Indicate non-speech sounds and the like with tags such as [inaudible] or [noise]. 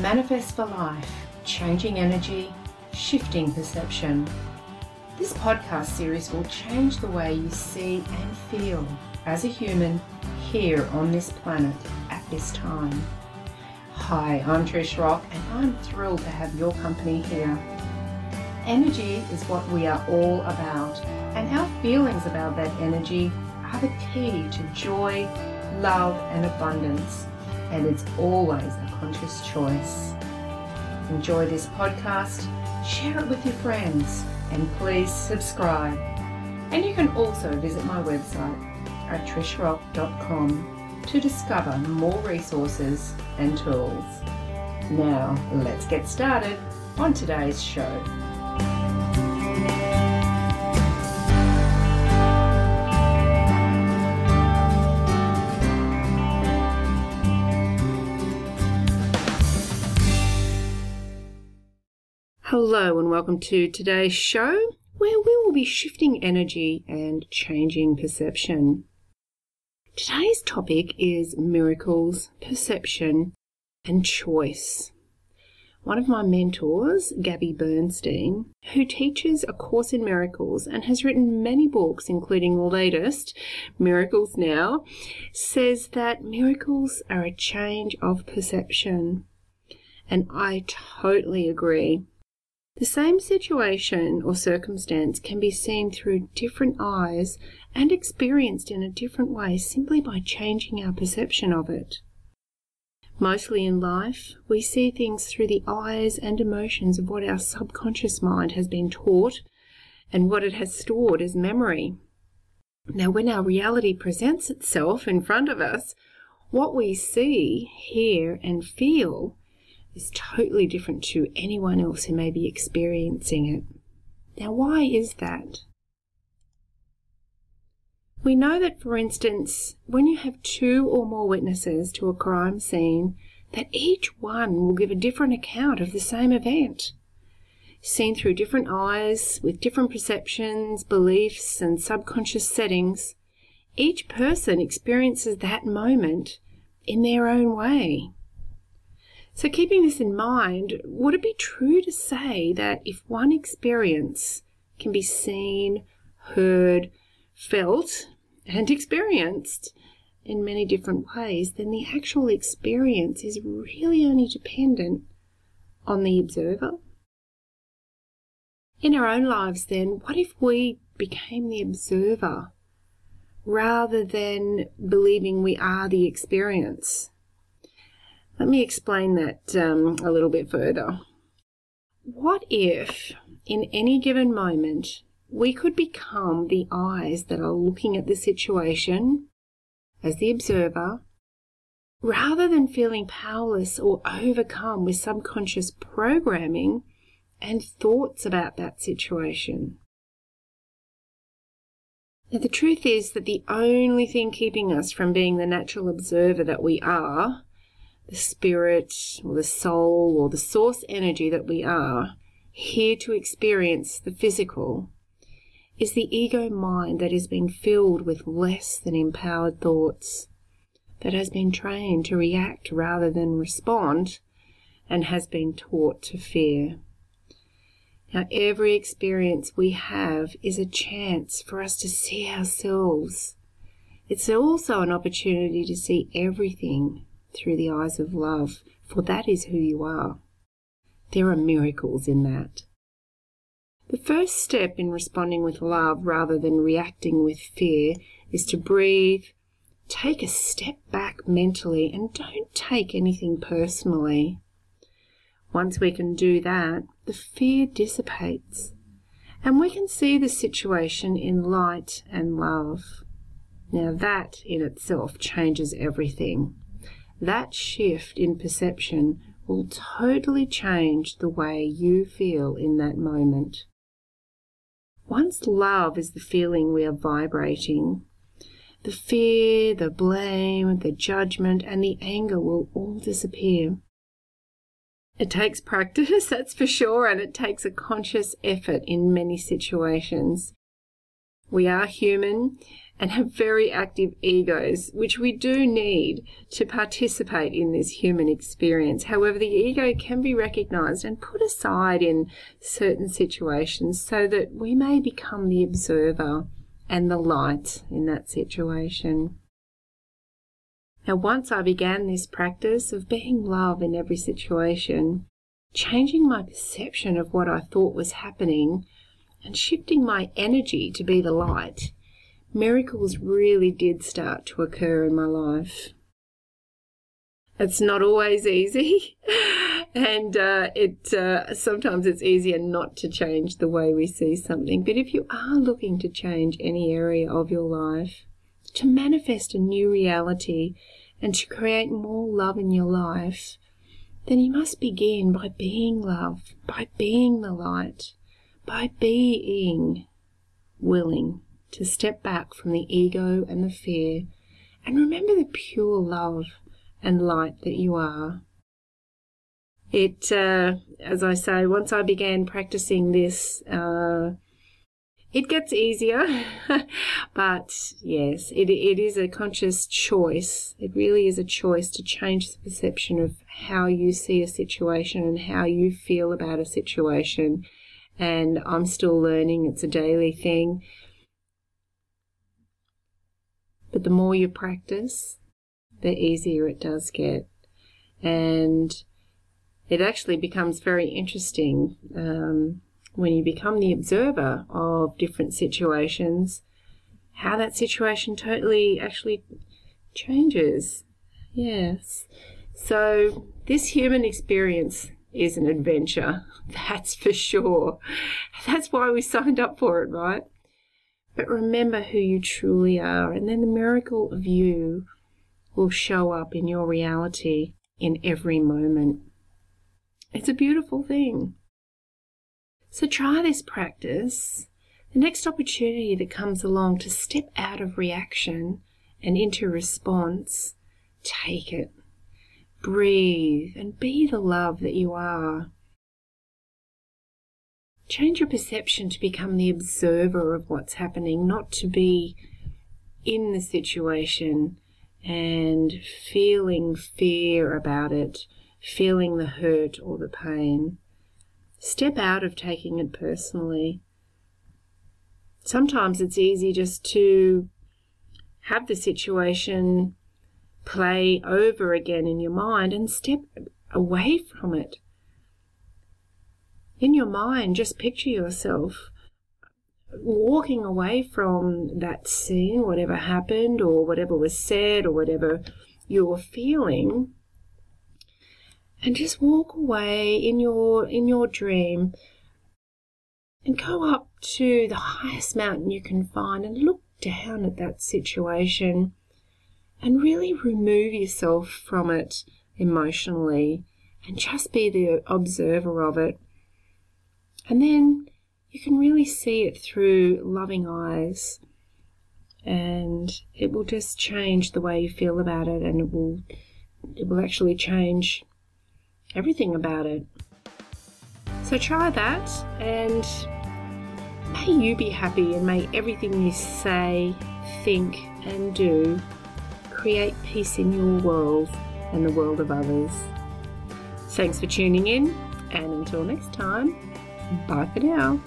Manifest for Life Changing Energy, Shifting Perception. This podcast series will change the way you see and feel as a human here on this planet at this time. Hi, I'm Trish Rock, and I'm thrilled to have your company here. Energy is what we are all about, and our feelings about that energy are the key to joy, love, and abundance. And it's always a conscious choice. Enjoy this podcast, share it with your friends, and please subscribe. And you can also visit my website at trishrock.com to discover more resources and tools. Now, let's get started on today's show. Hello, and welcome to today's show where we will be shifting energy and changing perception. Today's topic is miracles, perception, and choice. One of my mentors, Gabby Bernstein, who teaches A Course in Miracles and has written many books, including the latest, Miracles Now, says that miracles are a change of perception. And I totally agree. The same situation or circumstance can be seen through different eyes and experienced in a different way simply by changing our perception of it. Mostly in life, we see things through the eyes and emotions of what our subconscious mind has been taught and what it has stored as memory. Now, when our reality presents itself in front of us, what we see, hear, and feel is totally different to anyone else who may be experiencing it. Now, why is that? We know that, for instance, when you have two or more witnesses to a crime scene, that each one will give a different account of the same event. Seen through different eyes, with different perceptions, beliefs, and subconscious settings, each person experiences that moment in their own way. So, keeping this in mind, would it be true to say that if one experience can be seen, heard, felt, and [laughs] experienced in many different ways, then the actual experience is really only dependent on the observer? In our own lives, then, what if we became the observer rather than believing we are the experience? Let me explain that um, a little bit further. What if, in any given moment, we could become the eyes that are looking at the situation as the observer, rather than feeling powerless or overcome with subconscious programming and thoughts about that situation? Now, the truth is that the only thing keeping us from being the natural observer that we are the spirit or the soul or the source energy that we are, here to experience the physical, is the ego mind that has been filled with less than empowered thoughts, that has been trained to react rather than respond, and has been taught to fear. Now, every experience we have is a chance for us to see ourselves. It's also an opportunity to see everything through the eyes of love, for that is who you are. There are miracles in that. The first step in responding with love rather than reacting with fear is to breathe, take a step back mentally, and don't take anything personally. Once we can do that, the fear dissipates, and we can see the situation in light and love. Now, that in itself changes everything that shift in perception will totally change the way you feel in that moment. Once love is the feeling we are vibrating, the fear, the blame, the judgment, and the anger will all disappear. It takes practice, [laughs] that's for sure, and it takes a conscious effort in many situations. We are human and have very active egos, which we do need to participate in this human experience. However, the ego can be recognized and put aside in certain situations so that we may become the observer and the light in that situation. Now, once I began this practice of being love in every situation, changing my perception of what I thought was happening, and shifting my energy to be the light, miracles really did start to occur in my life. It's not always easy, [laughs] and uh, it uh, sometimes it's easier not to change the way we see something. But if you are looking to change any area of your life, to manifest a new reality, and to create more love in your life, then you must begin by being love, by being the light, by being willing to step back from the ego and the fear and remember the pure love and light that you are. It, uh, as I say, once I began practicing this, uh, it gets easier, [laughs] but yes, it, it is a conscious choice. It really is a choice to change the perception of how you see a situation and how you feel about a situation. And I'm still learning, it's a daily thing. But the more you practice, the easier it does get. And it actually becomes very interesting um, when you become the observer of different situations, how that situation totally actually changes. Yes. So, this human experience is an adventure, [laughs] that's for sure. That's why we signed up for it, right? But remember who you truly are, and then the miracle of you will show up in your reality in every moment. It's a beautiful thing. So try this practice. The next opportunity that comes along to step out of reaction and into response, take it. Breathe and be the love that you are. Change your perception to become the observer of what's happening, not to be in the situation and feeling fear about it, feeling the hurt or the pain. Step out of taking it personally. Sometimes it's easy just to have the situation play over again in your mind and step away from it. In your mind, just picture yourself walking away from that scene, whatever happened or whatever was said or whatever you were feeling, and just walk away in your in your dream and go up to the highest mountain you can find and look down at that situation and really remove yourself from it emotionally and just be the observer of it and then you can really see it through loving eyes. And it will just change the way you feel about it and it will it will actually change everything about it. So try that and may you be happy and may everything you say, think and do create peace in your world and the world of others. Thanks for tuning in and until next time. Bye for now.